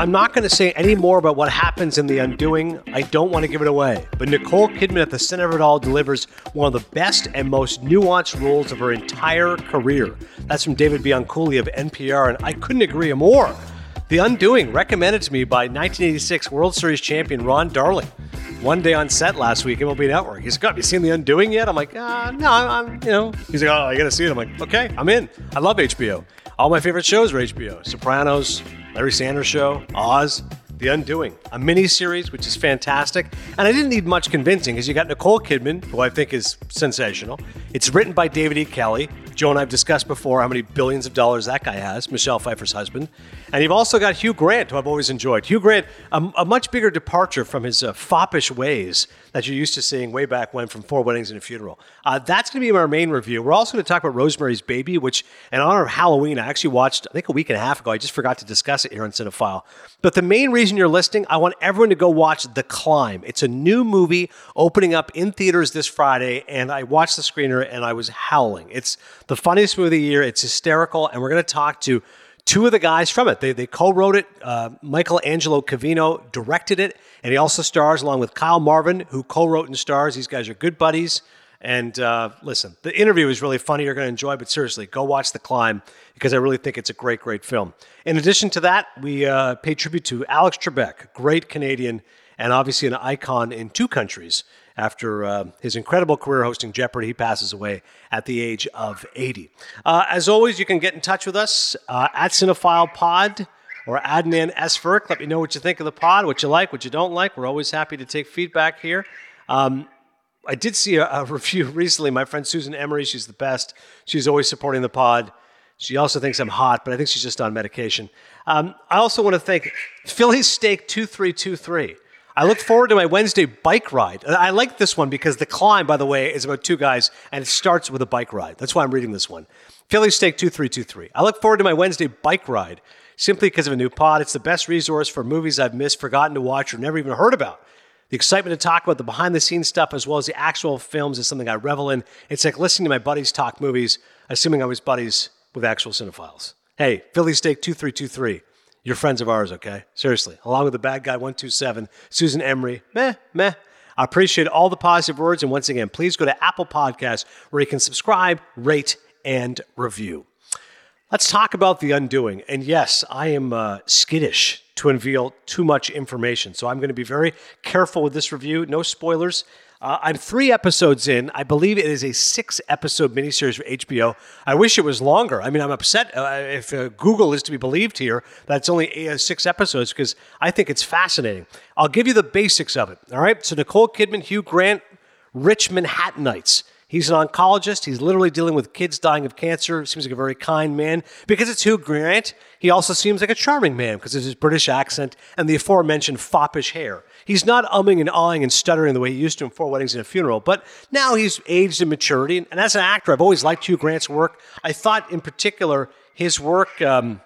I'm not going to say any more about what happens in The Undoing. I don't want to give it away. But Nicole Kidman at the center of it all delivers one of the best and most nuanced roles of her entire career. That's from David Bianculli of NPR, and I couldn't agree more. The Undoing, recommended to me by 1986 World Series champion Ron Darling. One day on set last week, MLB Network. He's got, have you seen The Undoing yet? I'm like, uh, no, I'm, you know. He's like, oh, I got to see it. I'm like, okay, I'm in. I love HBO. All my favorite shows are HBO Sopranos, Larry Sanders Show, Oz, The Undoing, a mini series which is fantastic. And I didn't need much convincing because you got Nicole Kidman, who I think is sensational. It's written by David E. Kelley. Joe and I have discussed before how many billions of dollars that guy has, Michelle Pfeiffer's husband. And you've also got Hugh Grant, who I've always enjoyed. Hugh Grant, a, a much bigger departure from his uh, foppish ways that you're used to seeing way back when from Four Weddings and a Funeral. Uh, that's going to be our main review. We're also going to talk about Rosemary's Baby, which, in honor of Halloween, I actually watched, I think, a week and a half ago. I just forgot to discuss it here on Cinephile. But the main reason you're listening, I want everyone to go watch The Climb. It's a new movie opening up in theaters this Friday, and I watched the screener and I was howling. It's the funniest movie of the year. It's hysterical, and we're going to talk to two of the guys from it. They, they co-wrote it. Uh, Michael Angelo Covino directed it, and he also stars along with Kyle Marvin, who co-wrote and stars. These guys are good buddies. And uh, listen, the interview is really funny. You're going to enjoy, but seriously, go watch The Climb because I really think it's a great, great film. In addition to that, we uh, pay tribute to Alex Trebek, great Canadian and obviously an icon in two countries. After uh, his incredible career hosting Jeopardy, he passes away at the age of 80. Uh, as always, you can get in touch with us uh, at Cinephile Pod or Adnan Esferk. Let me know what you think of the pod, what you like, what you don't like. We're always happy to take feedback here. Um, I did see a, a, review recently. My friend Susan Emery, she's the best. She's always supporting the pod. She also thinks I'm hot, but I think she's just on medication. Um, I also want to thank Philly Steak 2323. I look forward to my Wednesday bike ride. I like this one because the climb, by the way, is about two guys and it starts with a bike ride. That's why I'm reading this one. Philly Steak 2323. I look forward to my Wednesday bike ride simply because of a new pod. It's the best resource for movies I've missed, forgotten to watch, or never even heard about. The excitement to talk about the behind the scenes stuff as well as the actual films is something I revel in. It's like listening to my buddies talk movies, assuming I was buddies with actual cinephiles. Hey, Philly Steak 2323. You're friends of ours, okay? Seriously. Along with the bad guy 127, Susan Emery, meh, meh. I appreciate all the positive words. And once again, please go to Apple Podcasts where you can subscribe, rate, and review. Let's talk about The Undoing. And yes, I am uh, skittish to unveil too much information. So I'm going to be very careful with this review. No spoilers. Uh, I'm three episodes in. I believe it is a six episode miniseries for HBO. I wish it was longer. I mean, I'm upset uh, if uh, Google is to be believed here that it's only uh, six episodes because I think it's fascinating. I'll give you the basics of it. All right. So Nicole Kidman, Hugh Grant, rich Manhattanites. He's an oncologist. He's literally dealing with kids dying of cancer. Seems like a very kind man. Because it's Hugh Grant, he also seems like a charming man because of his British accent and the aforementioned foppish hair. He's not umming and awing and stuttering the way he used to in Four Weddings and a Funeral, but now he's aged in maturity. And as an actor, I've always liked Hugh Grant's work. I thought, in particular, his work. Um,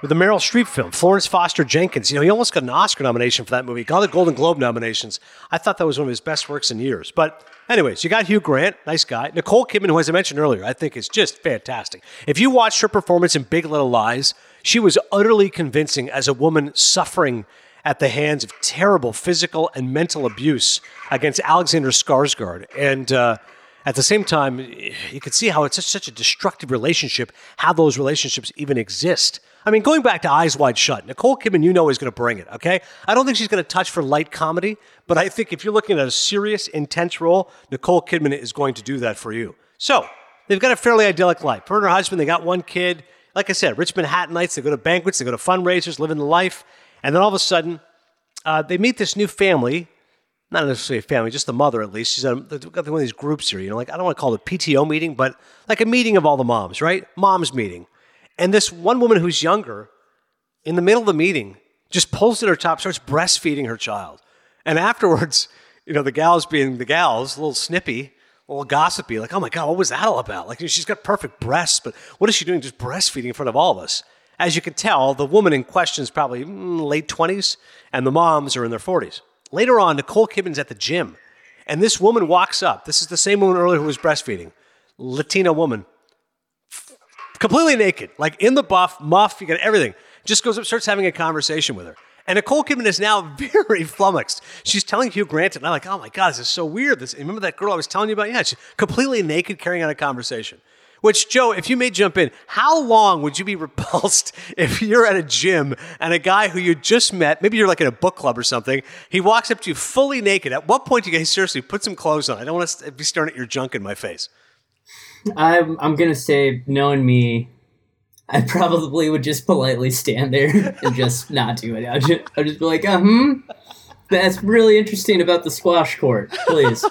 with the Meryl Streep film, Florence Foster Jenkins. You know, he almost got an Oscar nomination for that movie, got the Golden Globe nominations. I thought that was one of his best works in years. But, anyways, you got Hugh Grant, nice guy. Nicole Kidman, who, as I mentioned earlier, I think is just fantastic. If you watched her performance in Big Little Lies, she was utterly convincing as a woman suffering at the hands of terrible physical and mental abuse against Alexander Skarsgård. And, uh, at the same time, you can see how it's such, a destructive relationship, how those relationships even exist. I mean, going back to Eyes Wide Shut, Nicole Kidman, you know, is going to bring it, okay? I don't think she's going to touch for light comedy, but I think if you're looking at a serious, intense role, Nicole Kidman is going to do that for you. So, they've got a fairly idyllic life. Her and her husband, they got one kid. Like I said, rich Manhattanites, they go to banquets, they go to fundraisers, living the life. And then all of a sudden, uh, they meet this new family. Not necessarily a family, just the mother at least. She's got one of these groups here, you know, like I don't want to call it a PTO meeting, but like a meeting of all the moms, right? Moms meeting. And this one woman who's younger, in the middle of the meeting, just pulls at her top, starts breastfeeding her child. And afterwards, you know, the gals being the gals, a little snippy, a little gossipy, like, oh my God, what was that all about? Like, she's got perfect breasts, but what is she doing just breastfeeding in front of all of us? As you can tell, the woman in question is probably mm, late 20s, and the moms are in their 40s. Later on, Nicole Kidman's at the gym, and this woman walks up. This is the same woman earlier who was breastfeeding, Latina woman, completely naked, like in the buff, muff, you got everything. just goes up, starts having a conversation with her. And Nicole Kidman is now very flummoxed. She's telling Hugh Grant, and I'm like, oh my God, this is so weird. This, remember that girl I was telling you about? Yeah, she's completely naked carrying on a conversation. Which, Joe, if you may jump in, how long would you be repulsed if you're at a gym and a guy who you just met, maybe you're like in a book club or something, he walks up to you fully naked? At what point do you guys seriously put some clothes on? I don't want to be staring at your junk in my face. I'm, I'm going to say, knowing me, I probably would just politely stand there and just not do it. I'd just, I'd just be like, uh, hmm, that's really interesting about the squash court, please.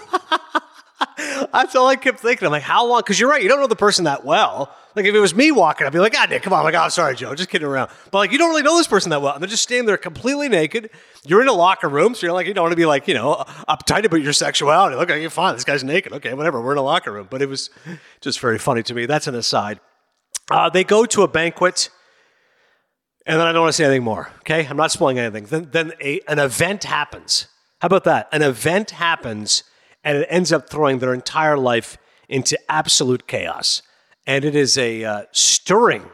That's all I kept thinking. I'm like, how long? Because you're right, you don't know the person that well. Like if it was me walking, I'd be like, God, Nick, come on. I'm like, oh, sorry, Joe, just kidding around. But like, you don't really know this person that well, and they're just standing there completely naked. You're in a locker room, so you're like, you don't want to be like, you know, uptight about your sexuality. Look, okay, fine, this guy's naked. Okay, whatever. We're in a locker room. But it was just very funny to me. That's an aside. Uh, they go to a banquet. And then I don't want to say anything more. Okay, I'm not spoiling anything. Then, then a, an event happens. How about that? An event happens and it ends up throwing their entire life into absolute chaos. And it is a uh, stirring,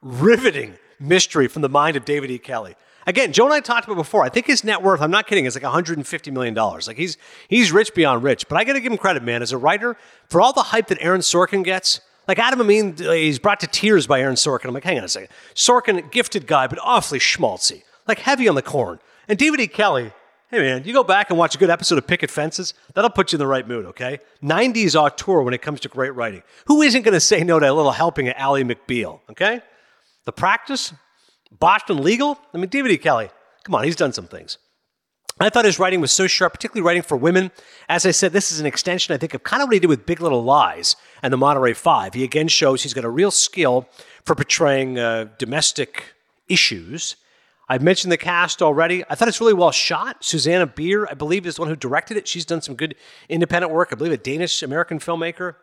riveting mystery from the mind of David E. Kelley. Again, Joe and I talked about before. I think his net worth, I'm not kidding, is like 150 million dollars. Like he's he's rich beyond rich. But I got to give him credit, man, as a writer, for all the hype that Aaron Sorkin gets. Like Adam Amin, he's brought to tears by Aaron Sorkin. I'm like, hang on a second. Sorkin, gifted guy, but awfully schmaltzy, like heavy on the corn. And David E. Kelley, Hey man, you go back and watch a good episode of Picket Fences, that'll put you in the right mood, okay? 90s auteur when it comes to great writing. Who isn't going to say no to a little helping of Ally McBeal, okay? The practice, Boston Legal. I mean, David E. Kelley, come on, he's done some things. I thought his writing was so sharp, particularly writing for women. As I said, this is an extension, I think, of kind of what he did with Big Little Lies and the Monterey Five. He again shows he's got a real skill for portraying uh, domestic issues I've mentioned the cast already. I thought it's really well shot. Susanne Bier, I believe, is the one who directed it. She's done some good independent work. I believe a Danish American filmmaker.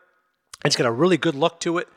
It's got a really good look to it.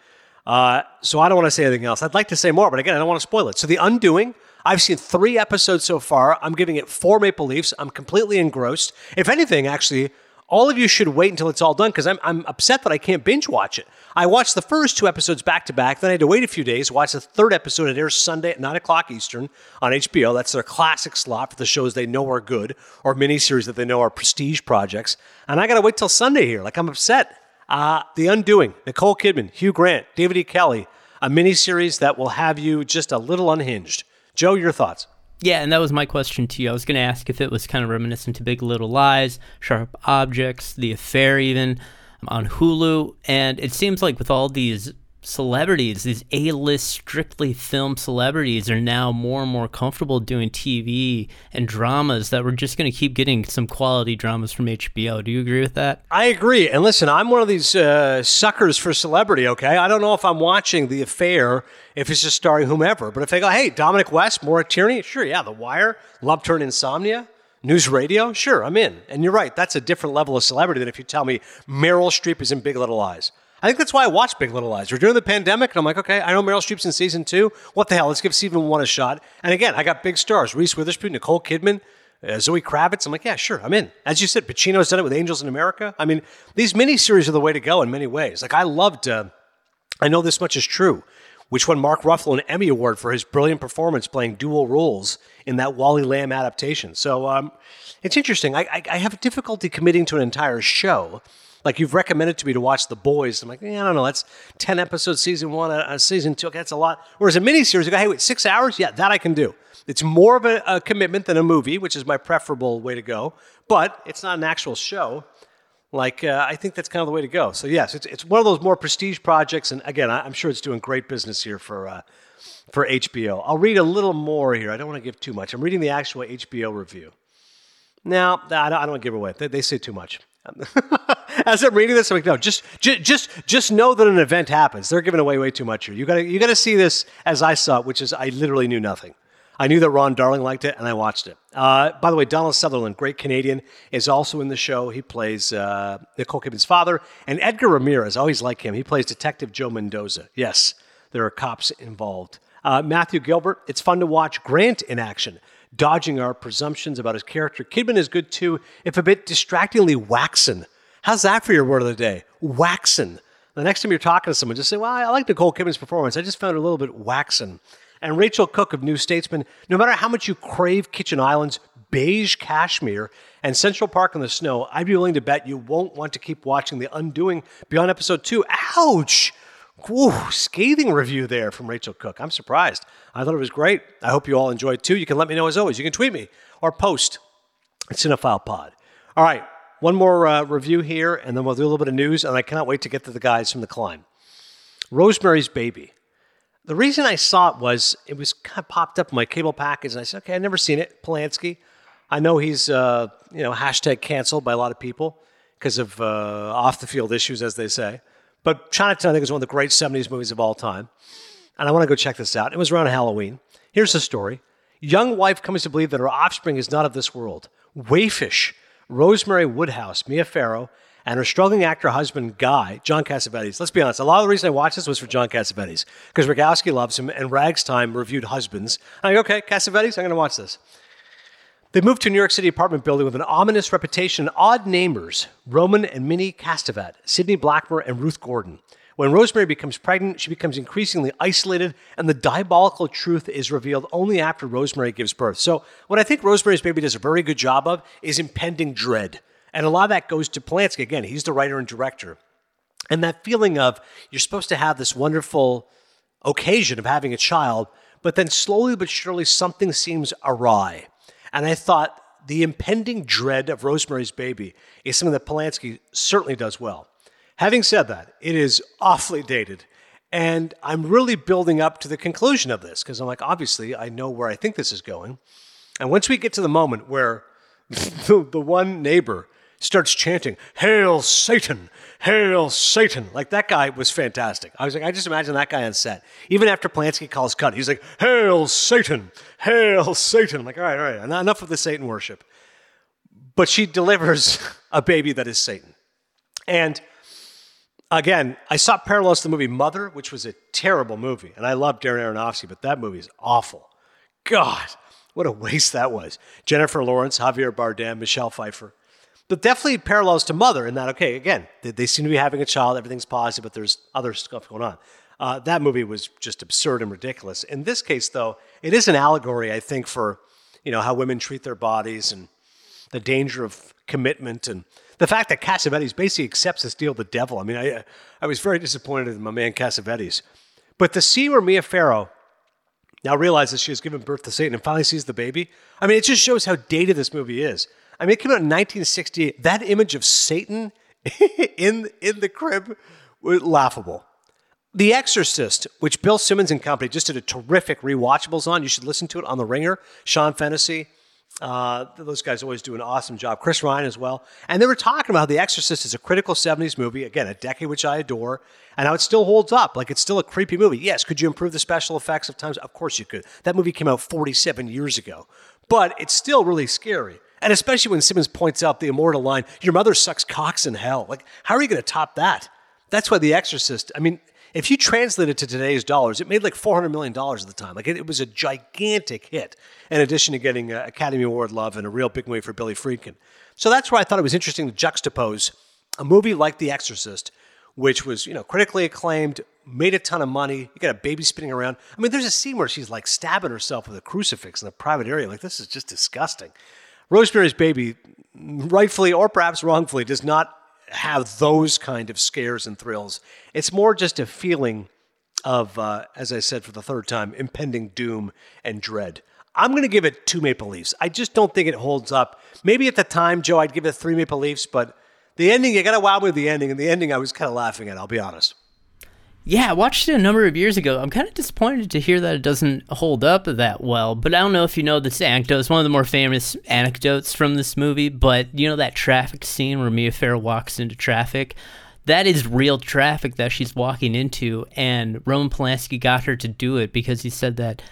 Uh, so I don't want to say anything else. I'd like to say more, but again, I don't want to spoil it. So The Undoing, I've seen three episodes so far. I'm giving it four Maple Leafs. I'm completely engrossed. If anything, actually, all of you should wait until it's all done because I'm, I'm upset that I can't binge watch it. I watched the first two episodes back to back, then I had to wait a few days, watch the third episode. It airs Sunday at 9 o'clock Eastern on HBO. That's their classic slot for the shows they know are good or miniseries that they know are prestige projects. And I got to wait till Sunday here. Like, I'm upset. Uh, the Undoing, Nicole Kidman, Hugh Grant, David E. Kelley, a miniseries that will have you just a little unhinged. Joe, your thoughts? Yeah, and that was my question to you. I was going to ask if it was kind of reminiscent to Big Little Lies, Sharp Objects, The Affair, even um, on Hulu. And it seems like with all these celebrities, these A-list strictly film celebrities are now more and more comfortable doing TV and dramas that we're just going to keep getting some quality dramas from HBO. Do you agree with that? I agree. And listen, I'm one of these uh, suckers for celebrity, okay? I don't know if I'm watching The Affair if it's just starring whomever, but if they go, hey, Dominic West, Maura Tierney, sure, yeah, The Wire, Love Turn Insomnia, News radio, sure, I'm in. And you're right, that's a different level of celebrity than if you tell me Meryl Streep is in Big Little Lies. I think that's why I watched Big Little Lies. We're during the pandemic, and I'm like, okay, I know Meryl Streep's in season two. What the hell? Let's give season one a shot. And again, I got big stars: Reese Witherspoon, Nicole Kidman, uh, Zoe Kravitz. I'm like, yeah, sure, I'm in. As you said, Pacino's done it with Angels in America. I mean, these miniseries are the way to go in many ways. Like, I loved. Uh, I know this much is true, which won Mark Ruffalo an Emmy Award for his brilliant performance playing dual roles in that Wally Lamb adaptation. So um, it's interesting. I, I, I have difficulty committing to an entire show like you've recommended to me to watch The Boys. I'm like, yeah, I don't know. That's 10 episodes, season one, uh, season two. Okay, that's a lot. Whereas a miniseries, you go, hey, wait, six hours? Yeah, that I can do. It's more of a, a commitment than a movie, which is my preferable way to go. But it's not an actual show. Like, uh, I think that's kind of the way to go. So, yes, it's, it's one of those more prestige projects. And again, I, am sure it's doing great business here for, uh, for HBO. I'll read a little more here. I don't want to give too much. I'm reading the actual HBO review. Now, I don't, I don't give away. They, they say too much. As I'm reading this, I'm like, no, just, just, just, just know that an event happens. They're giving away way too much here. You got to, you got to see this as I saw it, which is I literally knew nothing. I knew that Ron Darling liked it, and I watched it. Uh, by the way, Donald Sutherland, great Canadian, is also in the show. He plays uh, Nicole Kidman's father, and Edgar Ramirez. I always like him. He plays Detective Joe Mendoza. Yes, there are cops involved. Uh, Matthew Gilbert. It's fun to watch Grant in action dodging our presumptions about his character. Kidman is good too, if a bit distractingly waxen. How's that for your word of the day? Waxen. The next time you're talking to someone, just say, Well, I like Nicole Kidman's performance. I just found it a little bit waxen. And Rachel Cooke of New Statesman, no matter how much you crave Kitchen Island's beige cashmere and Central Park in the snow, I'd be willing to bet you won't want to keep watching The Undoing beyond episode two. Ouch! Whew, scathing review there from Rachel Cooke. I'm surprised. I thought it was great. I hope you all enjoyed too. You can let me know as always. You can tweet me or post at Cinephile Pod. All right, one more uh, review here, and then we'll do a little bit of news. And I cannot wait to get to the guys from the climb. Rosemary's Baby. The reason I saw it was it was kind of popped up in my cable package, and I said, okay, I've never seen it. Polanski. I know he's uh, you know hashtag canceled by a lot of people because of uh, off the field issues, as they say. But Chinatown, I think, is one of the great 70s movies of all time. And I want to go check this out. It was around Halloween. Here's the story Young wife comes to believe that her offspring is not of this world. Wayfish, Rosemary Woodhouse, Mia Farrow, and her struggling actor husband, Guy, John Cassavetes. Let's be honest, a lot of the reason I watched this was for John Cassavetes, because Rogowski loves him, and Rags Time reviewed Husbands. I'm like, okay, Cassavetes, I'm going to watch this. They moved to a New York City apartment building with an ominous reputation and odd neighbors Roman and Minnie Castevet, Sidney Blackmer, and Ruth Gordon. When Rosemary becomes pregnant, she becomes increasingly isolated, and the diabolical truth is revealed only after Rosemary gives birth. So, what I think Rosemary's Baby does a very good job of is impending dread. And a lot of that goes to Polanski. Again, he's the writer and director. And that feeling of you're supposed to have this wonderful occasion of having a child, but then slowly but surely something seems awry. And I thought the impending dread of Rosemary's Baby is something that Polanski certainly does well. Having said that, it is awfully dated. And I'm really building up to the conclusion of this because I'm like, obviously, I know where I think this is going. And once we get to the moment where the, the one neighbor starts chanting, Hail Satan! Hail Satan! Like that guy was fantastic. I was like, I just imagine that guy on set. Even after Polanski calls cut, he's like, Hail Satan! Hail Satan! I'm like, all right, all right, enough of the Satan worship. But she delivers a baby that is Satan. And again, I saw parallels to the movie Mother, which was a terrible movie. And I love Darren Aronofsky, but that movie is awful. God, what a waste that was. Jennifer Lawrence, Javier Bardem, Michelle Pfeiffer. But definitely parallels to Mother in that, okay, again, they, they seem to be having a child, everything's positive, but there's other stuff going on. Uh, that movie was just absurd and ridiculous. In this case, though, it is an allegory, I think, for you know how women treat their bodies and the danger of commitment and the fact that Cassavetes basically accepts this deal with the devil. I mean, I, I was very disappointed in my man Cassavetes. But to see where Mia Farrow now realizes she has given birth to Satan and finally sees the baby, I mean, it just shows how dated this movie is. I mean, it came out in 1968. That image of Satan in, in the crib was laughable. The Exorcist, which Bill Simmons and company just did a terrific rewatchables on. You should listen to it on The Ringer. Sean Fennessey, uh, those guys always do an awesome job. Chris Ryan as well. And they were talking about how The Exorcist is a critical 70s movie, again, a decade which I adore, and how it still holds up. Like it's still a creepy movie. Yes, could you improve the special effects of times? Of course you could. That movie came out 47 years ago, but it's still really scary. And especially when Simmons points out the immortal line, your mother sucks cocks in hell. Like, how are you going to top that? That's why The Exorcist, I mean, if you translate it to today's dollars, it made like $400 million at the time. Like it, it was a gigantic hit, in addition to getting uh, Academy Award love and a real big movie for Billy Friedkin. So that's why I thought it was interesting to juxtapose a movie like The Exorcist, which was, you know, critically acclaimed, made a ton of money. You got a baby spinning around. I mean, there's a scene where she's like stabbing herself with a crucifix in a private area. Like, this is just disgusting. Rosemary's Baby, rightfully or perhaps wrongfully, does not have those kind of scares and thrills. It's more just a feeling of, uh, as I said for the third time, impending doom and dread. I'm going to give it two Maple Leafs. I just don't think it holds up. Maybe at the time, Joe, I'd give it three Maple Leafs, but the ending, you got to wow me with the ending, and the ending I was kind of laughing at, I'll be honest. Yeah, I watched it a number of years ago. I'm kind of disappointed to hear that it doesn't hold up that well. But I don't know if you know this anecdote. It's one of the more famous anecdotes from this movie. But you know that traffic scene where Mia Farrow walks into traffic? That is real traffic that she's walking into. And Roman Polanski got her to do it because he said that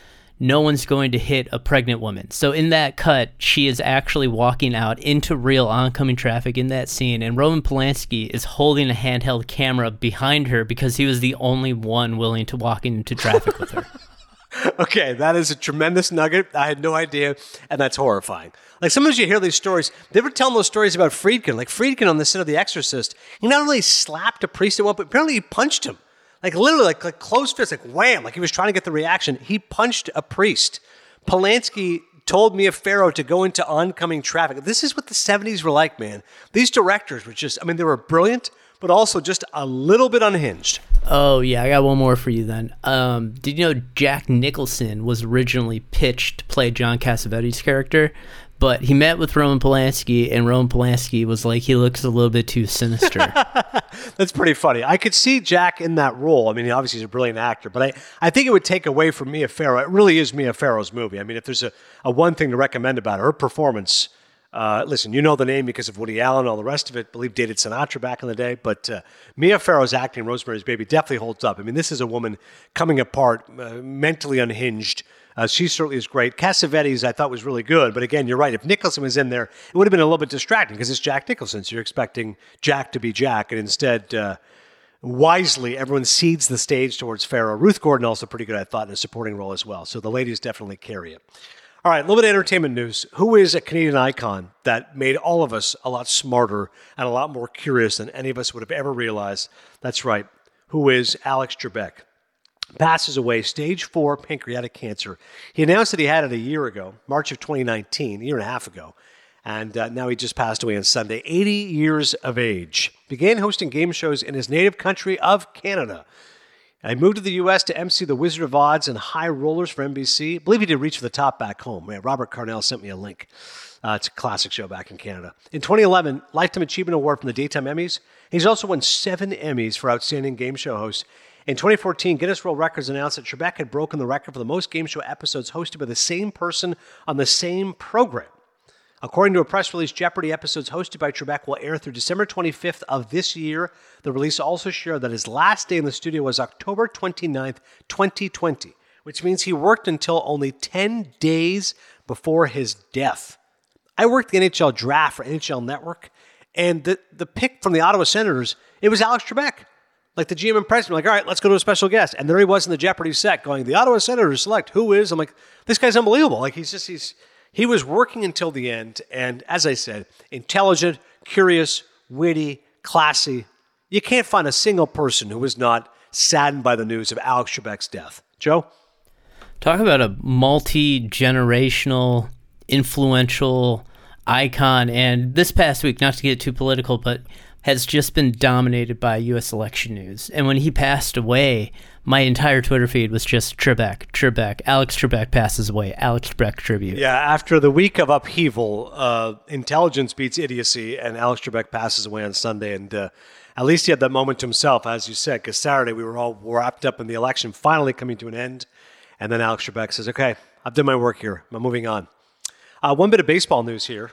no one's going to hit a pregnant woman. So in that cut, she is actually walking out into real oncoming traffic in that scene, and Roman Polanski is holding a handheld camera behind her because he was the only one willing to walk into traffic with her. okay, that is a tremendous nugget. I had no idea, and that's horrifying. Like sometimes you hear these stories. They were telling those stories about Friedkin. Like Friedkin on the set of The Exorcist, he not only slapped a priest at one, but apparently he punched him. Like literally like, like close fist, like wham, like he was trying to get the reaction. He punched a priest. Polanski told Mia Farrow to go into oncoming traffic. This is what the 70s were like, man. These directors were just, I mean, they were brilliant, but also just a little bit unhinged. Oh yeah, I got one more for you then. Um, did you know Jack Nicholson was originally pitched to play John Cassavetes' character, but he met with Roman Polanski, and Roman Polanski was like, he looks a little bit too sinister. That's pretty funny. I could see Jack in that role. I mean, obviously he's a brilliant actor, but I, I think it would take away from Mia Farrow. It really is Mia Farrow's movie. I mean, if there's a, a one thing to recommend about her, her performance. Uh, listen, you know the name because of Woody Allen and all the rest of it. I believe dated Sinatra back in the day, but uh, Mia Farrow's acting, Rosemary's Baby, definitely holds up. I mean, this is a woman coming apart, uh, mentally unhinged, uh, she certainly is great. Cassavetes, I thought was really good, but again, you're right. If Nicholson was in there, it would have been a little bit distracting because it's Jack Nicholson. So you're expecting Jack to be Jack, and instead, uh, wisely, everyone cedes the stage towards Farrow. Ruth Gordon also pretty good, I thought, in a supporting role as well. So the ladies definitely carry it. All right, a little bit of entertainment news. Who is a Canadian icon that made all of us a lot smarter and a lot more curious than any of us would have ever realized? That's right. Who is Alex Trebek? Passes away, stage four pancreatic cancer. He announced that he had it a year ago, March of 2019, a year and a half ago. And uh, now he just passed away on Sunday, 80 years of age. Began hosting game shows in his native country of Canada. I moved to the U.S. to MC The Wizard of Odds and High Rollers for NBC. I believe he did Reach for the Top back home. Yeah, Robert Carnell sent me a link. Uh, it's a classic show back in Canada. In 2011, Lifetime Achievement Award from the Daytime Emmys. He's also won seven Emmys for Outstanding Game Show Host in 2014, Guinness World Records announced that Trebek had broken the record for the most game show episodes hosted by the same person on the same program. According to a press release, Jeopardy episodes hosted by Trebek will air through December 25th of this year. The release also shared that his last day in the studio was October 29th, 2020, which means he worked until only 10 days before his death. I worked the NHL draft for NHL Network, and the, the pick from the Ottawa Senators, it was Alex Trebek. Like the GM and president, like, all right, let's go to a special guest. And there he was in the Jeopardy set going, the Ottawa Senators select who is. I'm like, this guy's unbelievable. Like, he's just, he's, he was working until the end. And as I said, intelligent, curious, witty, classy. You can't find a single person who was not saddened by the news of Alex Trebek's death. Joe? Talk about a multi generational, influential icon. And this past week, not to get too political, but has just been dominated by U.S. election news. And when he passed away, my entire Twitter feed was just Trebek, Trebek, Alex Trebek passes away, Alex Trebek tribute. Yeah, after the week of upheaval, uh, intelligence beats idiocy, and Alex Trebek passes away on Sunday. And uh, at least he had that moment to himself, as you said, because Saturday we were all wrapped up in the election finally coming to an end. And then Alex Trebek says, okay, I've done my work here. I'm moving on. Uh, one bit of baseball news here.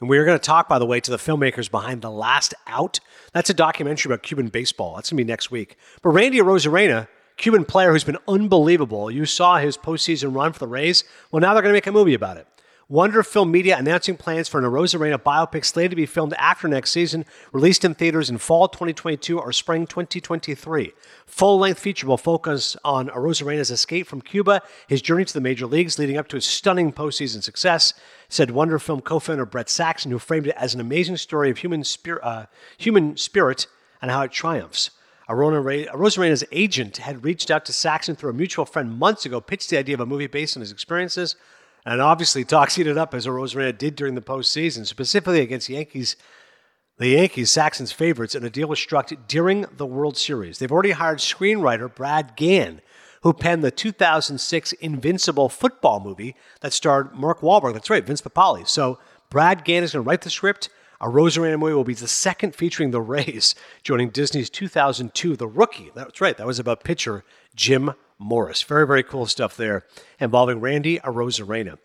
And we are going to talk, by the way, to the filmmakers behind The Last Out. That's a documentary about Cuban baseball. That's going to be next week. But Randy Arozarena, Cuban player who's been unbelievable. You saw his postseason run for the Rays. Well, now they're going to make a movie about it. Wonder Film Media announcing plans for an Arozarena biopic slated to be filmed after next season, released in theaters in fall 2022 or spring 2023. Full length feature will focus on Arozarena's escape from Cuba, his journey to the major leagues leading up to his stunning postseason success, said Wonder Film co founder Brett Saxon, who framed it as an amazing story of human, spir- uh, human spirit and how it triumphs. Arozarena's agent had reached out to Saxon through a mutual friend months ago, pitched the idea of a movie based on his experiences. And obviously, talks heated up as a Arozarena did during the postseason, specifically against the Yankees. The Yankees, Saxon's favorites, and a deal was struck during the World Series. They've already hired screenwriter Brad Gann, who penned the 2006 Invincible football movie that starred Mark Wahlberg. That's right, Vince Papale. So Brad Gann is going to write the script. Arozarena movie will be the second featuring the Rays, joining Disney's 2002 The Rookie. That's right, that was about pitcher Jim Morris. Very, very cool stuff there involving Randy Arozarena.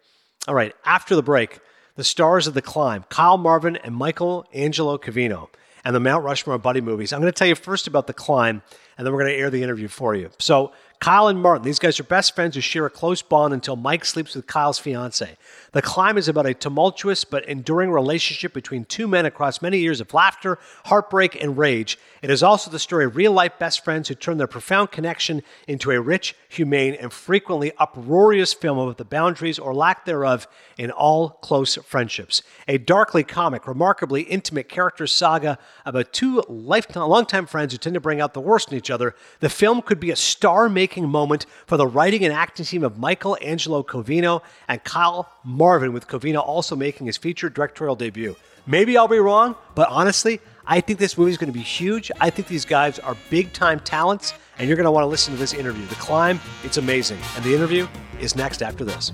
All right, after the break, the stars of The Climb, Kyle Marvin and Michael Angelo Covino, and the Mount Rushmore Buddy movies. I'm going to tell you first about The Climb, and then we're going to air the interview for you. So, Kyle and Martin, these guys are best friends who share a close bond until Mike sleeps with Kyle's fiance. The Climb is about a tumultuous but enduring relationship between two men across many years of laughter, heartbreak, and rage. It is also the story of real life best friends who turn their profound connection into a rich, humane, and frequently uproarious film about the boundaries or lack thereof in all close friendships. A darkly comic, remarkably intimate character saga about two lifetime, longtime friends who tend to bring out the worst in each other. The film could be a star making moment for the writing and acting team of Michael Angelo Covino and Kyle Marvin, with Covino also making his feature directorial debut. Maybe I'll be wrong, but honestly, I think this movie is going to be huge. I think these guys are big time talents, and you're going to want to listen to this interview. The Climb, it's amazing. And the interview is next after this.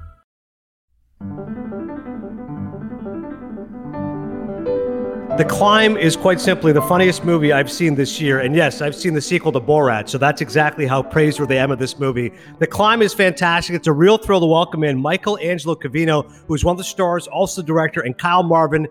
The Climb is quite simply the funniest movie I've seen this year. And yes, I've seen the sequel to Borat, so that's exactly how praiseworthy I am of this movie. The Climb is fantastic. It's a real thrill to welcome in Michael Angelo Covino, who's one of the stars, also the director, and Kyle Marvin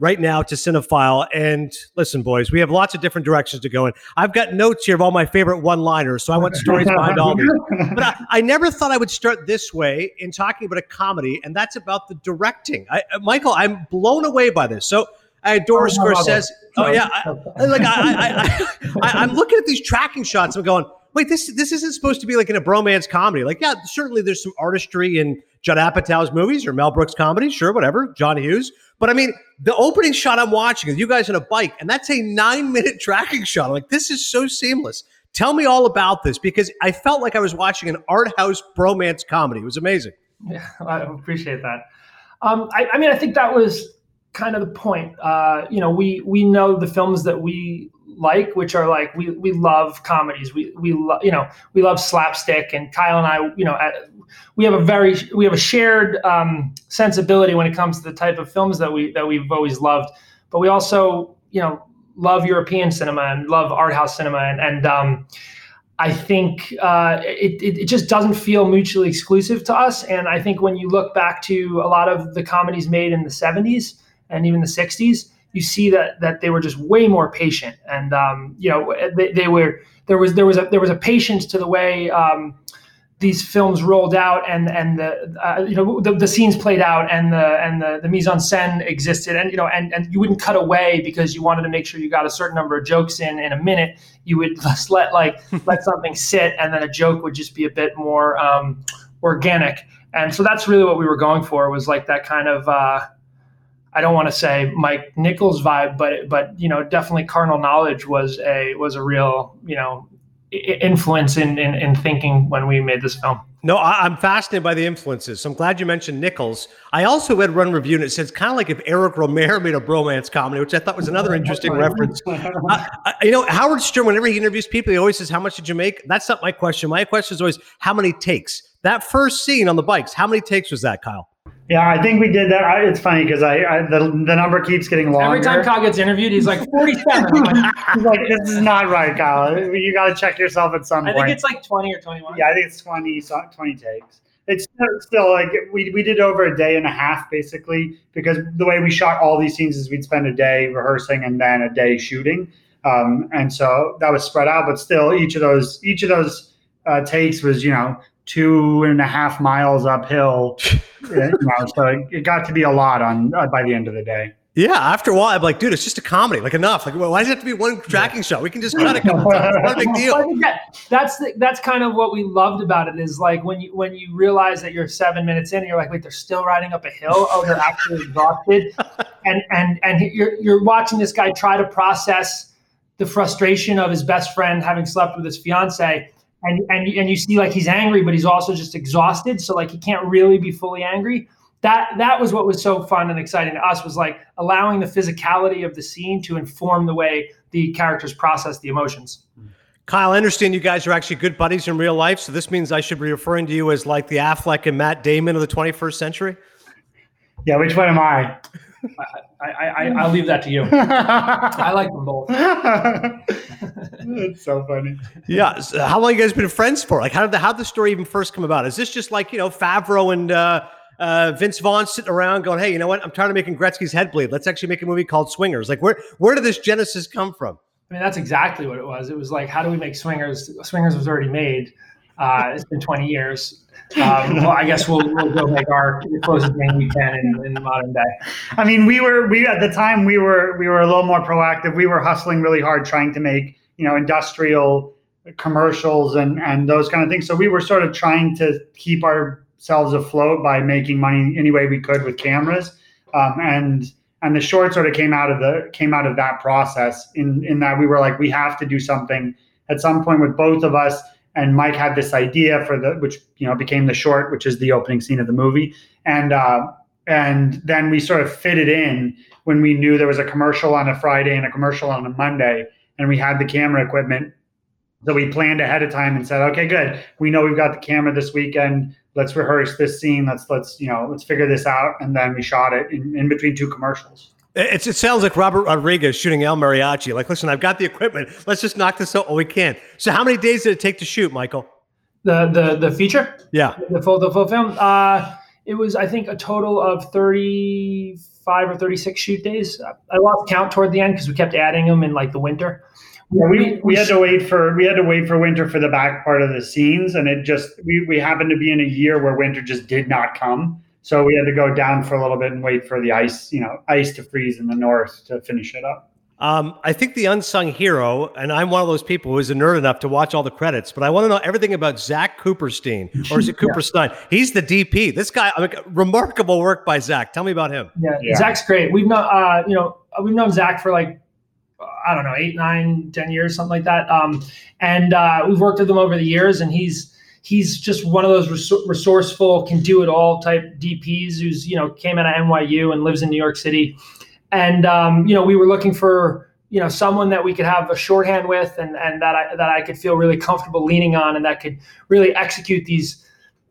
right now to Cinephile. And listen, boys, we have lots of different directions to go in. I've got notes here of all my favorite one-liners, so I want stories behind all these. But I, I never thought I would start this way in talking about a comedy, and that's about the directing. I, Michael, I'm blown away by this. So I adore Scorsese. Oh yeah, I, like I, I, I, am looking at these tracking shots. I'm going, wait, this this isn't supposed to be like in a bromance comedy. Like, yeah, certainly there's some artistry in Judd Apatow's movies or Mel Brooks comedies, sure, whatever. John Hughes, but I mean, the opening shot I'm watching is you guys on a bike, and that's a nine minute tracking shot. I'm like, this is so seamless. Tell me all about this because I felt like I was watching an art house bromance comedy. It was amazing. Yeah, I appreciate that. Um, I, I mean, I think that was kind of the point. Uh, you know, we we know the films that we like, which are like we we love comedies. We we lo- you know we love slapstick, and Kyle and I, you know, at, we have a very we have a shared um, sensibility when it comes to the type of films that we that we've always loved. But we also, you know, love European cinema and love art house cinema, and and um, I think uh, it, it, it just doesn't feel mutually exclusive to us. And I think when you look back to a lot of the comedies made in the '70s and even the 60s, you see that that they were just way more patient, and um, you know they, they, were there was there was a there was a patience to the way um, these films rolled out, and and the uh, you know the, the, scenes played out, and the and the, the mise en scène existed, and you know and and you wouldn't cut away because you wanted to make sure you got a certain number of jokes in in a minute. You would just let like let something sit, and then a joke would just be a bit more um, organic. And so that's really what we were going for was like that kind of. Uh, I don't want to say Mike Nichols vibe, but but you know definitely carnal knowledge was a was a real you know influence in, in, in thinking when we made this film. No, I, am fascinated by the influences. So I'm glad you mentioned Nichols. I also read Run Review, and it says kind of like if Eric Rohmer made a bromance comedy, which I thought was another interesting reference. Uh, you know, Howard Stern, whenever he interviews people, he always says, "How much did you make?" That's not my question. My question is always, "How many takes?" That first scene on the bikes, how many takes was that, Kyle? Yeah, I think we did that. I, it's funny because I, I, the, the number keeps getting longer. Every time Kyle gets interviewed, he's like 47. he's like, this is not right, Kyle. You got to check yourself at some I point. I think it's like 20 or 21. Yeah, I think it's 20, 20 takes. It's still like we, we did over a day and a half basically because the way we shot all these scenes is we'd spend a day rehearsing and then a day shooting. Um, and so that was spread out, but still each of those each of those uh, takes was you know two and a half miles uphill. you know, so it, it, got to be a lot on uh, by the end of the day. Yeah, after a while, I'm like, dude, it's just a comedy. Like enough. Like, well, why does it have to be one tracking shot? We can just cut a couple times. Not a big deal. That, that's the, that's kind of what we loved about it. Is like when you when you realize that you're seven minutes in, and you're like, wait, they're still riding up a hill. Oh, they're actually exhausted, and and and you're you're watching this guy try to process the frustration of his best friend having slept with his fiance and and and you see like he's angry, but he's also just exhausted. So like he can't really be fully angry. That that was what was so fun and exciting to us was like allowing the physicality of the scene to inform the way the characters process the emotions. Kyle, I understand you guys are actually good buddies in real life, so this means I should be referring to you as like the Affleck and Matt Damon of the 21st century. Yeah, which one am I? I, I, I will leave that to you. I like them both. That's so funny. Yeah. So how long you guys been friends for? Like, how did the how did the story even first come about? Is this just like you know Favreau and uh, uh, Vince Vaughn sitting around going, "Hey, you know what? I'm tired of making Gretzky's head bleed. Let's actually make a movie called Swingers." Like, where where did this genesis come from? I mean, that's exactly what it was. It was like, how do we make Swingers? Swingers was already made. Uh, it's been 20 years. Um, well, I guess we'll, we'll go make our closest thing we can in, in modern day. I mean, we were we at the time we were we were a little more proactive. We were hustling really hard, trying to make you know industrial commercials and and those kind of things. So we were sort of trying to keep ourselves afloat by making money any way we could with cameras. Um, and and the short sort of came out of the came out of that process in in that we were like we have to do something at some point with both of us and Mike had this idea for the which you know became the short, which is the opening scene of the movie, and uh, and then we sort of fit it in when we knew there was a commercial on a Friday and a commercial on a Monday, and we had the camera equipment. So we planned ahead of time and said, okay, good. We know we've got the camera this weekend. Let's rehearse this scene. Let's let's you know let's figure this out, and then we shot it in, in between two commercials. It's, it sounds like Robert Rodriguez shooting El Mariachi. Like, listen, I've got the equipment. Let's just knock this out. Oh, we can. So, how many days did it take to shoot, Michael? The the the feature, Yeah. the full the full film. Uh, it was I think a total of 35 or 36 shoot days. I lost count toward the end because we kept adding them in like the winter. Yeah, we, we had to wait for we had to wait for winter for the back part of the scenes, and it just we we happened to be in a year where winter just did not come. So we had to go down for a little bit and wait for the ice, you know, ice to freeze in the north to finish it up. Um, I think the unsung hero, and I'm one of those people who is a nerd enough to watch all the credits, but I want to know everything about Zach Kuperstein, or is it Cooper Stein? He's the DP. This guy, I mean, remarkable work by Zach. Tell me about him. Yeah, Yeah. Zach's great. We've known, uh, you know, we've known Zach for like, I don't know, eight, nine, ten years, something like that. Um, and uh, we've worked with him over the years, and he's he's just one of those resou- resourceful, can do it all type DPs who's you know came out of NYU and lives in New York City. And um, you know, we were looking for you know someone that we could have a shorthand with, and and that I that I could feel really comfortable leaning on, and that could really execute these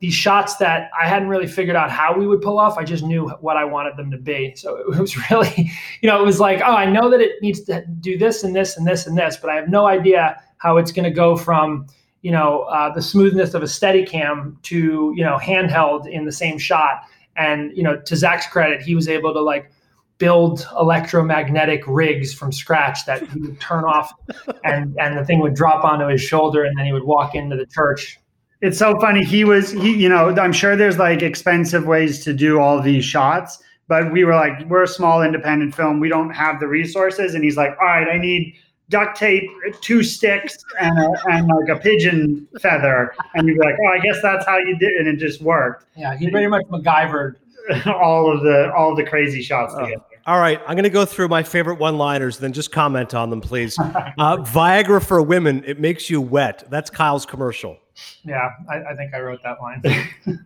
these shots that I hadn't really figured out how we would pull off. I just knew what I wanted them to be. So it was really, you know, it was like, oh, I know that it needs to do this and this and this and this, but I have no idea how it's going to go from, you know, uh, the smoothness of a steady cam to, you know, handheld in the same shot. And, you know, to Zach's credit, he was able to like build electromagnetic rigs from scratch that he would turn off and, and the thing would drop onto his shoulder and then he would walk into the church It's so funny. He was he, you know, I'm sure there's like expensive ways to do all these shots, but we were like, we're a small independent film. We don't have the resources. And he's like, all right, I need duct tape, two sticks, and, a, and like a pigeon feather. And you'd be like, oh, I guess that's how you did it. And it just worked. Yeah, he pretty much MacGyvered. all of the all of the crazy shots Oh. together. All right, I'm going to go through my favorite one-liners, then just comment on them, please. Uh, Viagra for women, it makes you wet. That's Kyle's commercial. Yeah, I, I think I wrote that line.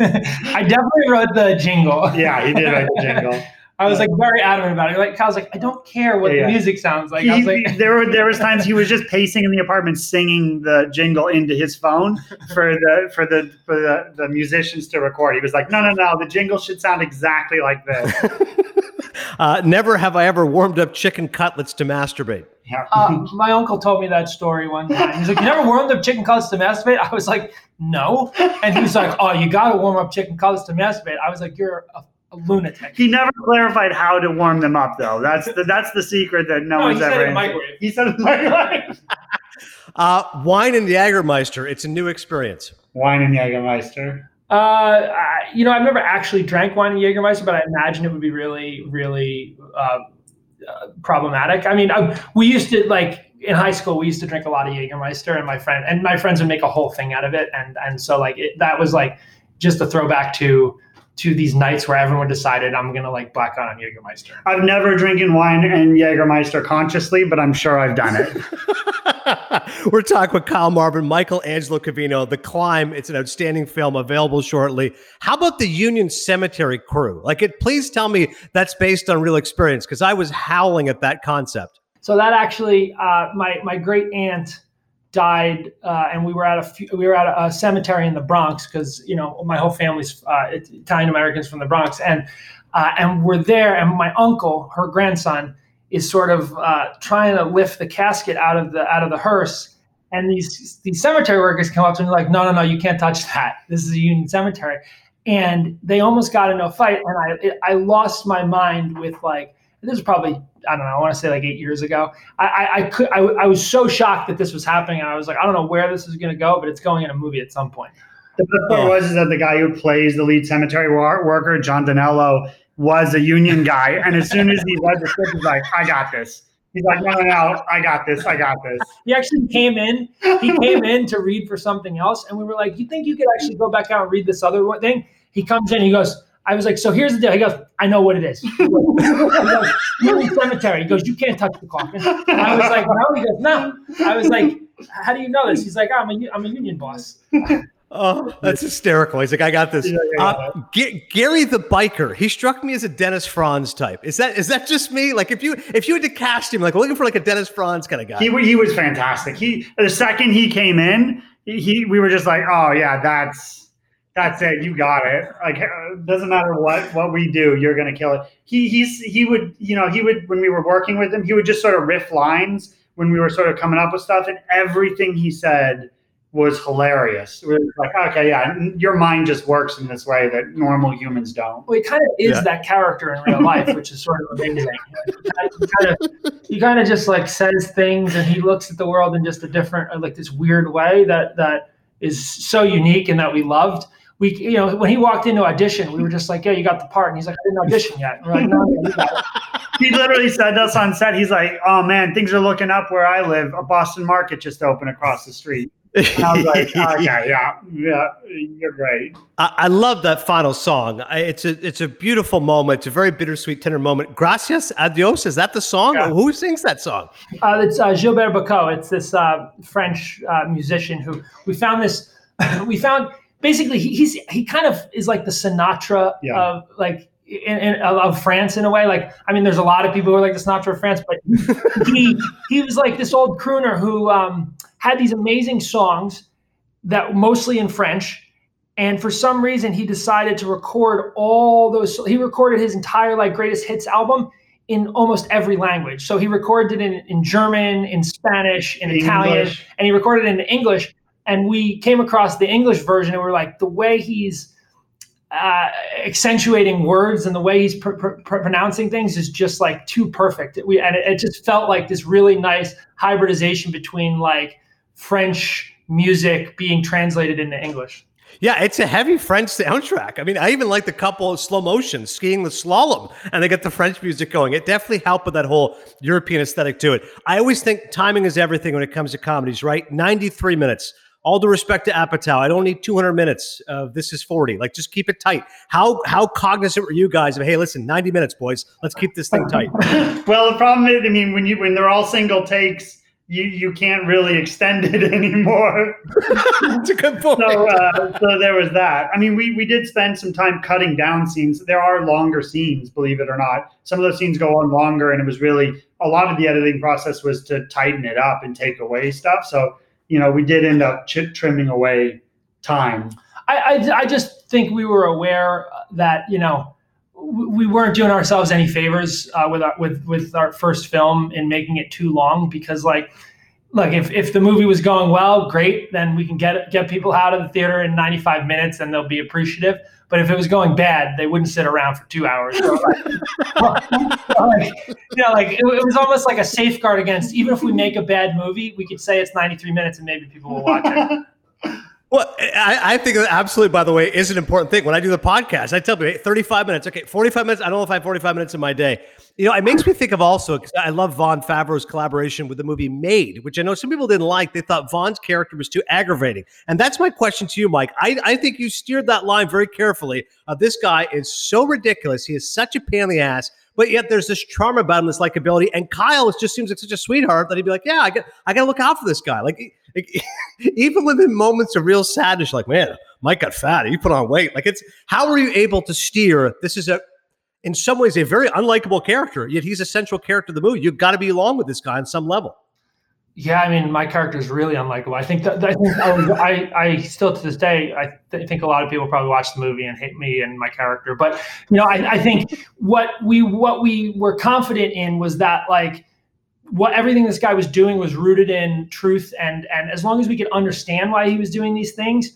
I definitely wrote the jingle. Yeah, he did write the jingle. I was like very adamant about it. Like Kyle's like, I don't care what Yeah, the music sounds like. I was like, there were there was times he was just pacing in the apartment singing the jingle into his phone for the for the for the, the musicians to record. He was like, no, no, no, the jingle should sound exactly like this. Uh, never have I ever warmed up chicken cutlets to masturbate. Yeah. uh, my uncle told me that story one time. He's like, you never warmed up chicken cutlets to masturbate? I was like, no. And he was like, oh, you got to warm up chicken cutlets to masturbate. I was like, you're a, a lunatic. he never clarified how to warm them up, though. That's the that's the secret that no, No, one's he said ever. it in answered. microwave. He said it in microwave. Uh, wine and Jagermeister, it's a new experience. Wine and Jägermeister. Uh, I, you know, I've never actually drank wine and Jägermeister, but I imagine it would be really, really uh, uh, problematic. I mean, I, we used to like in high school, we used to drink a lot of Jägermeister, and my friend and my friends would make a whole thing out of it, and and so like it, that was like just a throwback to to these nights where everyone decided I'm gonna like black out on Jägermeister. I've never drinking wine and Jägermeister consciously, but I'm sure I've done it. We're talking with Kyle Marvin, Michael Angelo Covino, The Climb. It's an outstanding film available shortly. How about the Union Cemetery crew? Like it, please tell me that's based on real experience because I was howling at that concept. So that actually, uh, my my great aunt died, uh, and we were at a few, we were at a, a cemetery in the Bronx because you know my whole family's uh, Italian Americans from the Bronx, and uh, and we're there, and my uncle, her grandson, is sort of uh, trying to lift the casket out of the out of the hearse, and these these cemetery workers come up to me like, no, no, no, you can't touch that. This is a Union cemetery, and they almost got into a fight, and I it, I lost my mind with like this is probably I don't know. I want to say like eight years ago. I, I, I could I, I was so shocked that this was happening, and I was like, I don't know where this is going to go, but it's going in a movie at some point. The best part oh. was is that the guy who plays the lead cemetery worker, John Danello, was a union guy, and as soon as he read the script, he's like, "I got this." He's like, "No, no, no, I got this. I got this." He actually came in. He came in to read for something else, and we were like, "You think you could actually go back out and read this other thing?" He comes in. He goes I was like, so here's the deal. He goes, I know what it is. He goes, You're in cemetery. He goes, you can't touch the coffin. I was like, no. He goes, no. I was like, how do you know this? He's like, I'm a, I'm a union boss. Oh, that's hysterical. He's like, I got this. Yeah, yeah, uh, G- Gary the biker. He struck me as a Dennis Franz type. Is that is that just me? Like, if you if you had to cast him, like looking for like a Dennis Franz kind of guy. He he was fantastic. He the second he came in, he we were just like, oh yeah, that's that's it. You got it. Like uh, doesn't matter what what we do, you're gonna kill it. He he's he would you know he would when we were working with him, he would just sort of riff lines when we were sort of coming up with stuff, and everything he said was hilarious. We like, okay, yeah, your mind just works in this way that normal humans don't. Well, he kind of is yeah. that character in real life, which is sort of amazing. he, kind of, he kind of just like says things, and he looks at the world in just a different, like this weird way that that is so unique and that we loved we, you know, when he walked into audition, we were just like, "Yeah, you got the part," and he's like, "I didn't audition yet." And we're like, "No, no he literally said us on set. He's like, "Oh man, things are looking up where I live. A Boston Market just opened across the street." And I was like, "Okay, yeah, yeah, you're great." I, I love that final song. I, it's a it's a beautiful moment. It's a very bittersweet, tender moment. Gracias, adios. Is that the song? Yeah. Who sings that song? Uh, it's uh, Gilbert Bécaud. It's this uh, French uh, musician who we found this. we found basically he, he's he kind of is like the Sinatra yeah. of like in, in, of France in a way. Like I mean, there's a lot of people who are like the Sinatra of France, but he he was like this old crooner who um, had these amazing songs that mostly in French. And for some reason, he decided to record all those. He recorded his entire like greatest hits album in almost every language. So he recorded it in, in German, in Spanish, in English. Italian, and he recorded it in English and we came across the English version, and we are like, the way he's uh, accentuating words and the way he's pr- pr- pronouncing things is just like too perfect. We and it, it, just felt like this really nice hybridization between like French music being translated into English. Yeah, it's a heavy French soundtrack. I mean, I even like the couple of slow motion skiing the slalom and they get the French music going. It definitely helped with that whole European aesthetic to it. I always think timing is everything when it comes to comedies, right? 93 minutes all due respect to Apatow, I don't need 200 minutes of this is 40. Like, just keep it tight. How how cognizant were you guys of, hey, listen, 90 minutes, boys. Let's keep this thing tight. well, the problem is, I mean, when you when they're all single takes, you you can't really extend it anymore. That's a good point. So, uh, so there was that. I mean, we we did spend some time cutting down scenes. There are longer scenes, believe it or not. Some of those scenes go on longer, and it was really a lot of the editing process was to tighten it up and take away stuff. So you know, we did end up ch- trimming away time. I, I, I just think we were aware that you know we weren't doing ourselves any favors uh, with our with with our first film in making it too long because like look if, if the movie was going well great then we can get get people out of the theater in 95 minutes and they'll be appreciative but if it was going bad they wouldn't sit around for two hours like, you know like it, it, was almost like a safeguard against even if we make a bad movie we could say it's 93 minutes and maybe people will watch it Well, I, I, think that absolutely, by the way, is an important thing. When I do the podcast, I tell people hey, 35 minutes. Okay, 45 minutes. I don't know if I have 45 minutes in my day. You know, it makes me think of also, 'cause I love Vaughn Favreau's collaboration with the movie Made, which I know some people didn't like. They thought Vaughn's character was too aggravating. And that's my question to you, Mike. I, I think you steered that line very carefully. Uh, this guy is so ridiculous. He is such a pain in the ass, but yet there's this charm about him, this likability. And Kyle just seems like such a sweetheart that he'd be like, yeah, I got, I got to look out for this guy. Like, like, even within moments of real sadness, like, man, Mike got fat. He put on weight. Like, it's how are you able to steer? This is a in some ways a very unlikable character, yet he's a central character of the movie. You've got to be along with this guy on some level. Yeah, I mean, my character is really unlikable. I think that I, I, I, I still to this day, I th- think a lot of people probably watch the movie and hate me and my character. But you know, I, I think what we what we were confident in was that like what everything this guy was doing was rooted in truth, and and as long as we could understand why he was doing these things,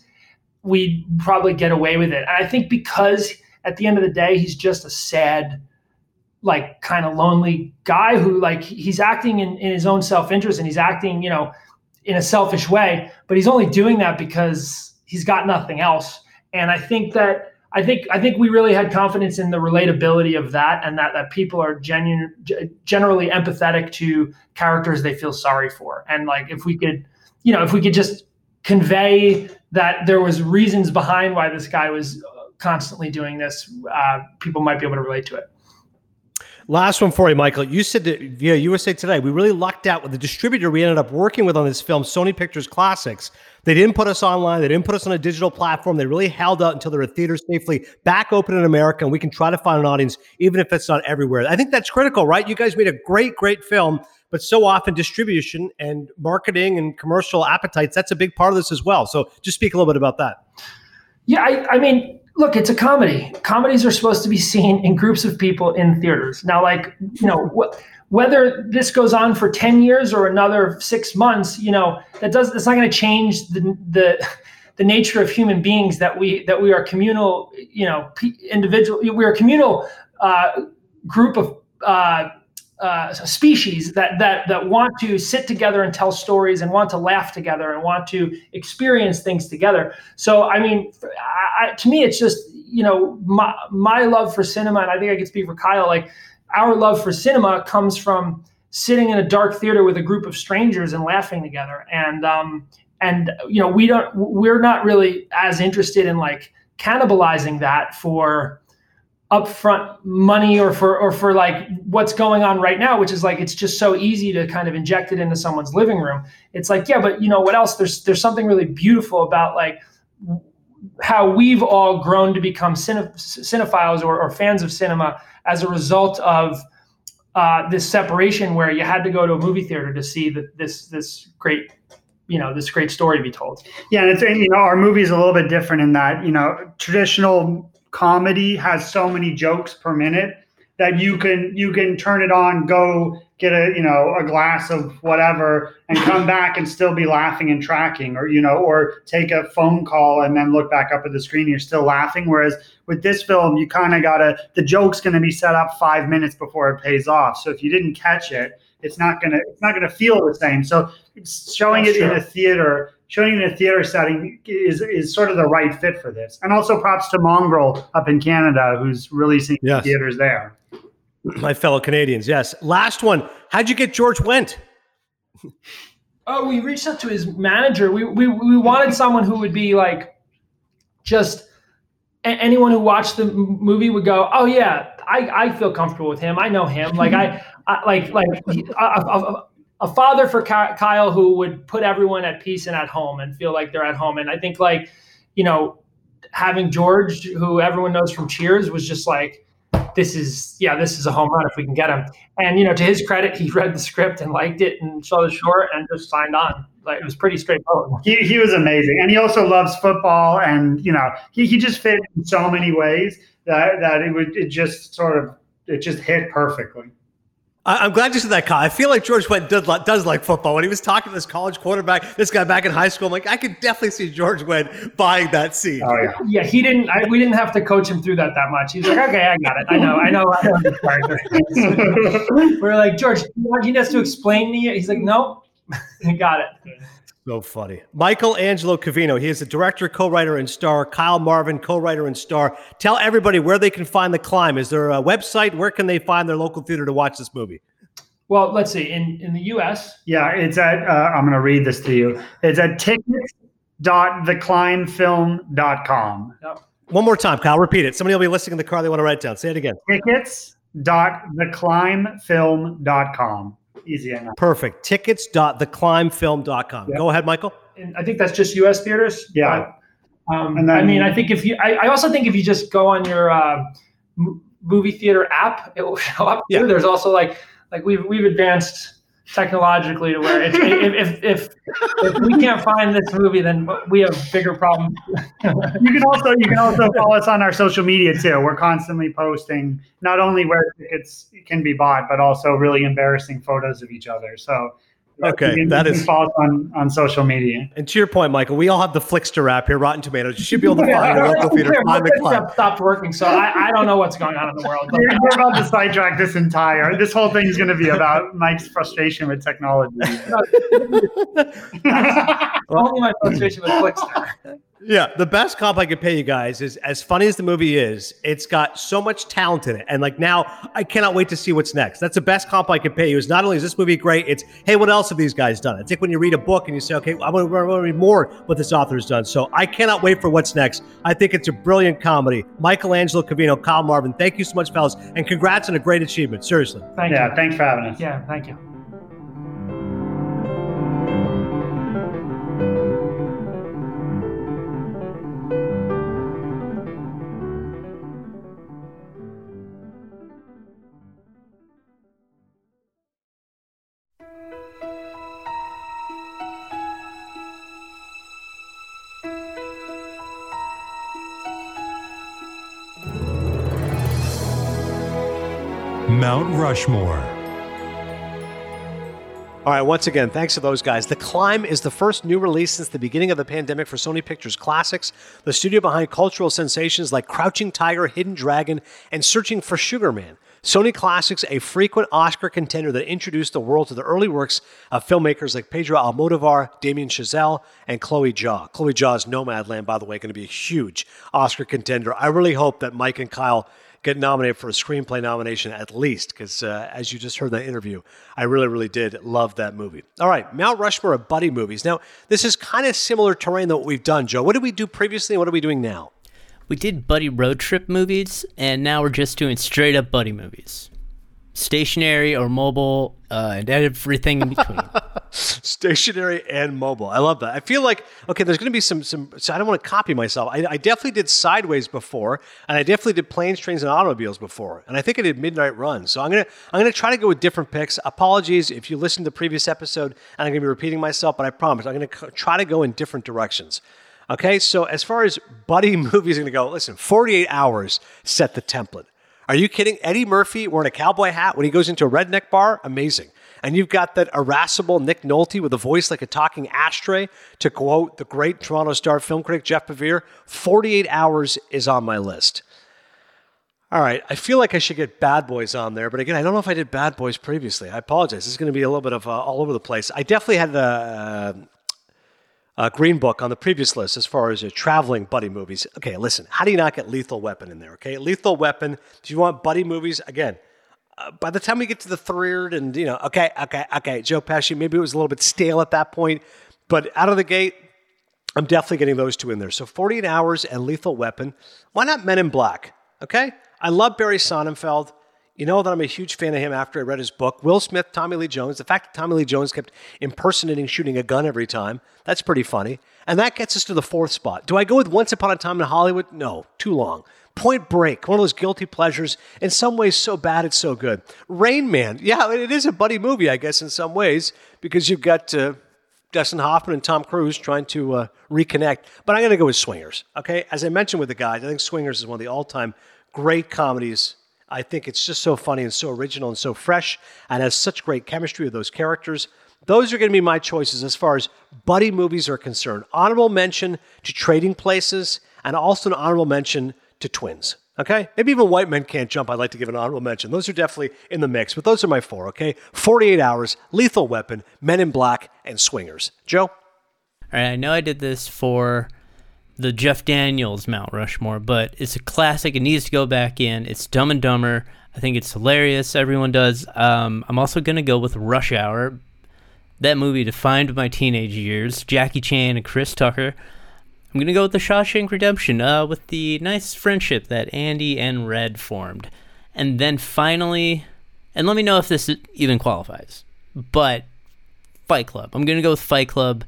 we'd probably get away with it. And I think because at the end of the day, he's just a sad like kind of lonely guy who like he's acting in, in his own self-interest and he's acting you know in a selfish way but he's only doing that because he's got nothing else. And i think that i think i think we really had confidence in the relatability of that and that that people are genuine generally empathetic to characters they feel sorry for. And like if we could you know if we could just convey that there was reasons behind why this guy was constantly doing this uh, people might be able to relate to it Last one for you, Michael. You said that via USA Today, we really lucked out with the distributor we ended up working with on this film, Sony Pictures Classics. They didn't put us online. They didn't put us on a digital platform. They really held out until they were theaters safely back open in America, and we can try to find an audience, even if it's not everywhere. I think that's critical, right? You guys made a great, great film, but so often distribution and marketing and commercial appetites, that's a big part of this as well. So just speak a little bit about that. Yeah, I, I mean, look, it's a comedy. Comedies are supposed to be seen in groups of people in theaters. Now, like, you know, wh- whether this goes on for 10 years or another six months, you know, that does, that's not going to change the, the, the nature of human beings that we, that we are communal, you know, individual, we are communal uh, group of, uh, uh, species that that that want to sit together and tell stories and want to laugh together and want to experience things together. So I mean, I, to me, it's just you know my my love for cinema, and I think I can speak for Kyle. Like our love for cinema comes from sitting in a dark theater with a group of strangers and laughing together. And um, and you know we don't we're not really as interested in like cannibalizing that for upfront money or for or for like what's going on right now which is like it's just so easy to kind of inject it into someone's living room. It's like yeah but you know what else? There's there's something really beautiful about like how we've all grown to become cine, cinephiles or, or fans of cinema as a result of uh, this separation where you had to go to a movie theater to see the, this this great you know this great story be told. Yeah, and it's you know our movie is a little bit different in that you know traditional comedy has so many jokes per minute that you can you can turn it on, go get a you know a glass of whatever, and come back and still be laughing and tracking, or you know, or take a phone call and then look back up at the screen, and you're still laughing. Whereas with this film, you kind of gotta the joke's gonna be set up five minutes before it pays off. So if you didn't catch it, it's not gonna it's not gonna feel the same. So it's showing That's it in a theater showing in a theater setting is is sort of the right fit for this. And also props to Mongrel up in Canada who's releasing Yes. theaters there. My fellow Canadians, yes. Last one. How'd you get George Wendt? Oh, we reached out to his manager. We we, we wanted someone who would be like, just a- anyone who watched the m- movie would go, oh yeah, I, I feel comfortable with him. I know him. Like I, I like like a, a, a- a father for Kyle who would put everyone at peace and at home and feel like they're at home. And I think like, you know, having George, who everyone knows from Cheers, was just like. This is yeah, this is a home run if we can get him. And you know, to his credit, he read the script and liked it and saw the short and just signed on. Like it was pretty straightforward. He, he was amazing. And he also loves football and you know, he, he just fit in so many ways that that it would it just sort of it just hit perfectly. I, I'm glad you said that, Kyle. I feel like George Wendt does, does like football. When he was talking to this college quarterback, this guy back in high school, I'm like, I could definitely see George Wendt buying that seat. Oh yeah. Yeah, he didn't. I, we didn't have to coach him through that that much. He's like, okay, I got it. I know, I know. I know this character. We're like, George, he has to explain me. He's like, nope, I got it. So funny. Michael Angelo Covino. He is the director, co-writer, and star. Kyle Marvin, co-writer and star. Tell everybody where they can find the climb. Is there a website? Where can they find their local theater to watch this movie? Well, let's see. In in the U.S., Yeah, it's at. Uh, I'm going to read this to you. It's at tickets.theclimbfilm.com. One more time, Kyle. Repeat it. Somebody will be listening in the car. They want to write it down. Say it again. Tickets.theclimbfilm.com. Easy enough. Perfect. Tickets.theclimbfilm.com. Yep. Go ahead, Michael. and I think that's just U.S. theaters. Yeah. But, um, And then- I mean, I think if you, I, I also think if you just go on your uh, m- movie theater app, it will show up. Yeah. There's also like like we've we've advanced technologically to where if, if if if we can't find this movie, then we have bigger problems. You can also you can also follow us on our social media too. We're constantly posting not only where tickets can be bought, but also really embarrassing photos of each other. So Okay, can, that is- us on on social media. And to your point, Michael, we all have the Flixster app here, Rotten Tomatoes. You should be able to find a local theater, find the. Stuff stopped working, so I, I don't know what's going on in the world. We're about to sidetrack this entire. This whole thing is going to be about Mike's frustration with technology. only my frustration with Flixster. Yeah, the best comp I could pay you guys is as funny as the movie is, it's got so much talent in it. And like now, I cannot wait to see what's next. That's the best comp I could pay you. Is not only is this movie great, it's hey, what else have these guys done? It's like when you read a book and you say, okay, I want to, I want to read more what this author's done. So I cannot wait for what's next. I think it's a brilliant comedy. Michael Angelo Covino, Kyle Marvin, thank you so much, fellas, and congrats on a great achievement. Seriously. Thank yeah, you. thanks for having us. Yeah, thank you. Rushmore. All right, once again, thanks to those guys. The Climb is the first new release since the beginning of the pandemic for Sony Pictures Classics, the studio behind cultural sensations like Crouching Tiger, Hidden Dragon, and Searching for Sugar Man. Sony Classics, a frequent Oscar contender that introduced the world to the early works of filmmakers like Pedro Almodovar, Damien Chazelle, and Chloe Zhao. Chloe Zhao's Nomadland, by the way, going to be a huge Oscar contender. I really hope that Mike and Kyle get nominated for a screenplay nomination at least, because uh, as you just heard in that interview, I really, really did love that movie. All right, Mount Rushmore of buddy movies. Now, this is kind of similar terrain than what we've done, Joe. What did we do previously, and what are we doing now? We did buddy road trip movies, and now we're just doing straight up buddy movies. Stationary or mobile, uh, and everything in between. Stationary and mobile. I love that. I feel like okay. There's going to be some some. So I don't want to copy myself. I, I definitely did Sideways before, and I definitely did Planes, Trains, and Automobiles before, and I think I did Midnight Run. So I'm gonna I'm gonna try to go with different picks. Apologies if you listened to the previous episode, and I'm gonna be repeating myself, but I promise I'm gonna try to go in different directions. Okay. So as far as buddy movies are gonna go, listen, 48 hours set the template. Are you kidding? Eddie Murphy wearing a cowboy hat when he goes into a redneck bar? Amazing. And you've got that irascible Nick Nolte with a voice like a talking ashtray, to quote the great Toronto Star film critic Jeff Bevere 48 hours is on my list. All right, I feel like I should get Bad Boys on there, but again, I don't know if I did Bad Boys previously. I apologize. This is going to be a little bit of uh, all over the place. I definitely had the uh, Green Book on the previous list as far as uh, traveling buddy movies. Okay, listen, how do you not get Lethal Weapon in there? Okay, Lethal Weapon. Do you want buddy movies? Again, uh, by the time we get to the third, and you know, okay, okay, okay, Joe Pesci, maybe it was a little bit stale at that point, but out of the gate, I'm definitely getting those two in there. So 48 Hours and Lethal Weapon. Why not Men in Black? Okay, I love Barry Sonnenfeld. You know that I'm a huge fan of him after I read his book. Will Smith, Tommy Lee Jones. The fact that Tommy Lee Jones kept impersonating shooting a gun every time, that's pretty funny. And that gets us to the fourth spot. Do I go with Once Upon a Time in Hollywood? No, too long. Point Break, one of those guilty pleasures. In some ways, so bad it's so good. Rain Man, yeah, it is a buddy movie, I guess, in some ways, because you've got uh, Dustin Hoffman and Tom Cruise trying to uh, reconnect. But I'm going to go with Swingers. Okay, as I mentioned with the guys, I think Swingers is one of the all-time great comedies. I think it's just so funny and so original and so fresh, and has such great chemistry with those characters. Those are going to be my choices as far as buddy movies are concerned. Honorable mention to Trading Places, and also an honorable mention to Twins. Okay? Maybe even White Men Can't Jump, I'd like to give an honorable mention. Those are definitely in the mix, but those are my four, okay? 48 Hours, Lethal Weapon, Men in Black, and Swingers. Joe? All right, I know I did this for the Jeff Daniels Mount Rushmore, but it's a classic. It needs to go back in. It's Dumb and Dumber. I think it's hilarious. Everyone does. Um, I'm also going to go with Rush Hour. That movie defined my teenage years. Jackie Chan and Chris Tucker. I'm going to go with The Shawshank Redemption uh, with the nice friendship that Andy and Red formed. And then finally, and let me know if this even qualifies, but Fight Club. I'm going to go with Fight Club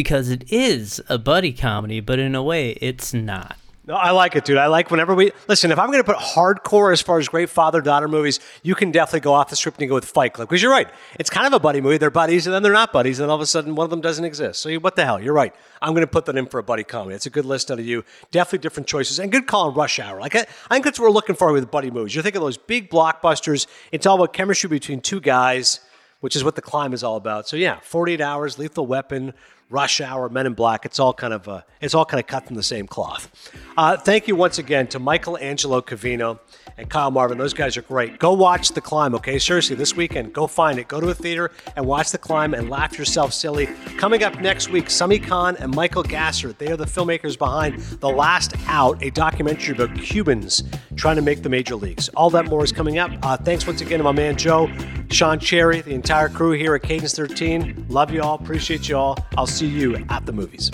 because it is a buddy comedy, but in a way, it's not. No, I like it, dude. I like whenever we listen. If I'm going to put hardcore as far as great father daughter movies, you can definitely go off the script and go with Fight Club because you're right. It's kind of a buddy movie. They're buddies and then they're not buddies, and all of a sudden one of them doesn't exist. So you, what the hell? You're right. I'm going to put that in for a buddy comedy. It's a good list out of you. Definitely different choices and good call on Rush Hour. Like I, I think that's what we're looking for with buddy movies. You're thinking of those big blockbusters. It's all about chemistry between two guys, which is what the climb is all about. So yeah, 48 hours, Lethal Weapon. Rush Hour, Men in Black. It's all kind of uh, it's all kind of cut from the same cloth. Uh, thank you once again to Michael Angelo Covino and Kyle Marvin. Those guys are great. Go watch The Climb, okay? Seriously, this weekend, go find it. Go to a theater and watch The Climb and laugh yourself silly. Coming up next week, Sami Khan and Michael Gassert. They are the filmmakers behind The Last Out, a documentary about Cubans trying to make the major leagues. All that more is coming up. Uh, thanks once again to my man Joe, Sean Cherry, the entire crew here at Cadence 13. Love you all. Appreciate you all. I'll see you at the movies.